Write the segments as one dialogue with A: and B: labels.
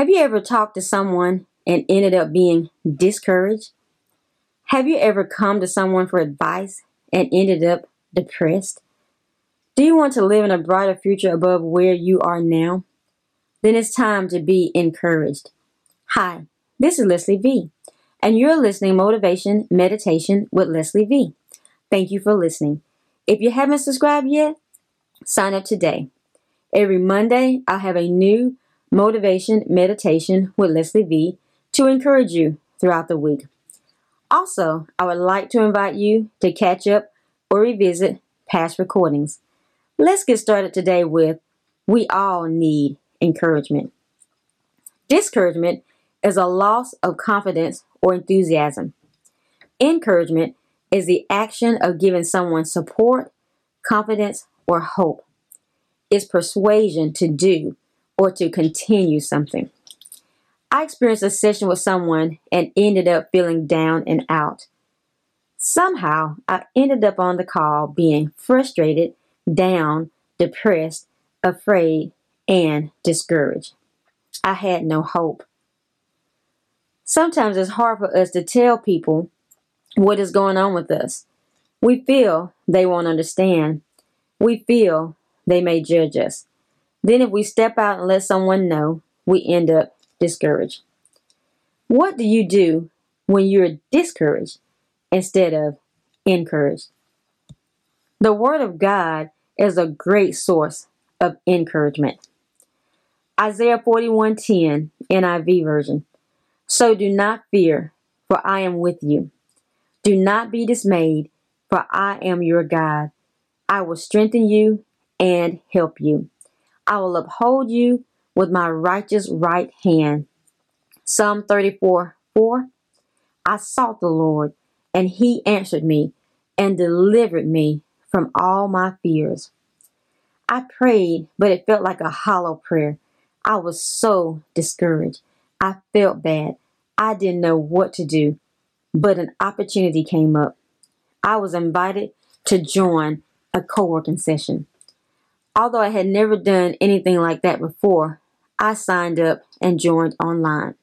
A: Have you ever talked to someone and ended up being discouraged? Have you ever come to someone for advice and ended up depressed? Do you want to live in a brighter future above where you are now? Then it's time to be encouraged. Hi, this is Leslie V, and you're listening Motivation Meditation with Leslie V. Thank you for listening. If you haven't subscribed yet, sign up today. Every Monday, I'll have a new motivation meditation with Leslie V to encourage you throughout the week. Also, I would like to invite you to catch up or revisit past recordings. Let's get started today with We all need encouragement. Discouragement is a loss of confidence or enthusiasm. Encouragement is the action of giving someone support, confidence, or hope. It's persuasion to do or to continue something. I experienced a session with someone and ended up feeling down and out. Somehow, I ended up on the call being frustrated, down, depressed, afraid, and discouraged. I had no hope. Sometimes it's hard for us to tell people what is going on with us. We feel they won't understand. We feel they may judge us. Then, if we step out and let someone know, we end up discouraged. What do you do when you're discouraged instead of encouraged? The Word of God is a great source of encouragement. Isaiah 41:10 NIV version. So do not fear, for I am with you. Do not be dismayed, for I am your God. I will strengthen you and help you. I will uphold you with my righteous right hand. Psalm 34 4. I sought the Lord, and he answered me and delivered me from all my fears. I prayed, but it felt like a hollow prayer. I was so discouraged. I felt bad. I didn't know what to do, but an opportunity came up. I was invited to join a co working session. Although I had never done anything like that before, I signed up and joined online.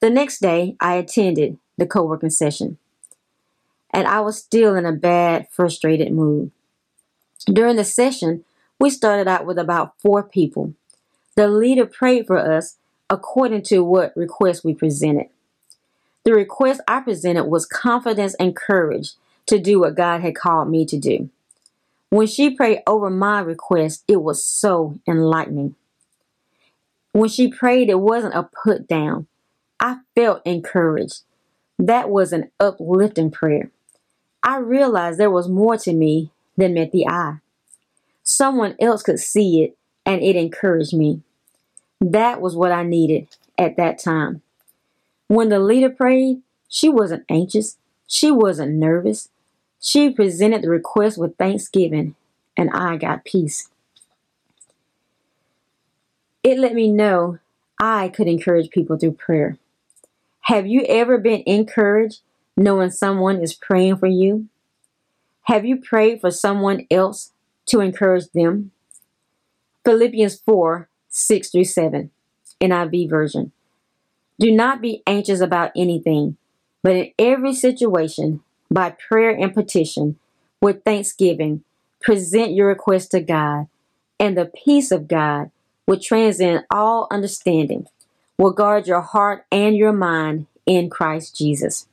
A: The next day, I attended the co working session, and I was still in a bad, frustrated mood. During the session, we started out with about four people. The leader prayed for us according to what request we presented. The request I presented was confidence and courage to do what God had called me to do. When she prayed over my request, it was so enlightening. When she prayed, it wasn't a put down. I felt encouraged. That was an uplifting prayer. I realized there was more to me than met the eye. Someone else could see it, and it encouraged me. That was what I needed at that time. When the leader prayed, she wasn't anxious. She wasn't nervous. She presented the request with thanksgiving, and I got peace. It let me know I could encourage people through prayer. Have you ever been encouraged knowing someone is praying for you? Have you prayed for someone else to encourage them? Philippians 4 6 through 7, NIV version. Do not be anxious about anything, but in every situation, by prayer and petition, with thanksgiving, present your request to God, and the peace of God, which transcends all understanding, will guard your heart and your mind in Christ Jesus.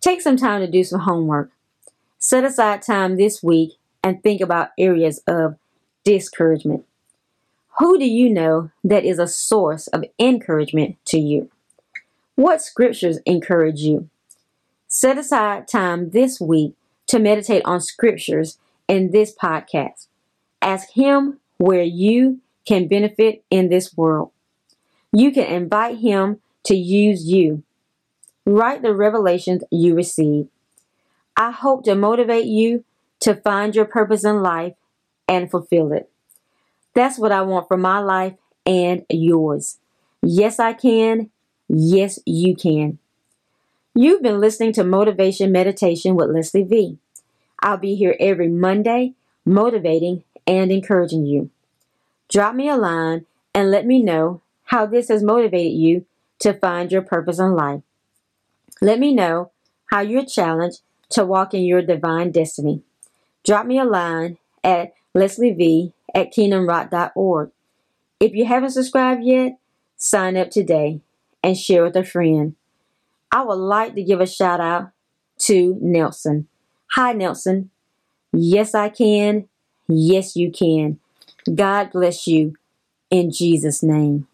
A: Take some time to do some homework. Set aside time this week and think about areas of discouragement. Who do you know that is a source of encouragement to you? What scriptures encourage you? Set aside time this week to meditate on scriptures in this podcast. Ask Him where you can benefit in this world. You can invite Him to use you. Write the revelations you receive. I hope to motivate you to find your purpose in life and fulfill it. That's what I want for my life and yours. Yes, I can. Yes, you can. You've been listening to Motivation Meditation with Leslie V. I'll be here every Monday, motivating and encouraging you. Drop me a line and let me know how this has motivated you to find your purpose in life. Let me know how you're challenged to walk in your divine destiny. Drop me a line at leslieve at kingdomrock.org. If you haven't subscribed yet, sign up today and share with a friend. I would like to give a shout out to Nelson. Hi, Nelson. Yes, I can. Yes, you can. God bless you in Jesus' name.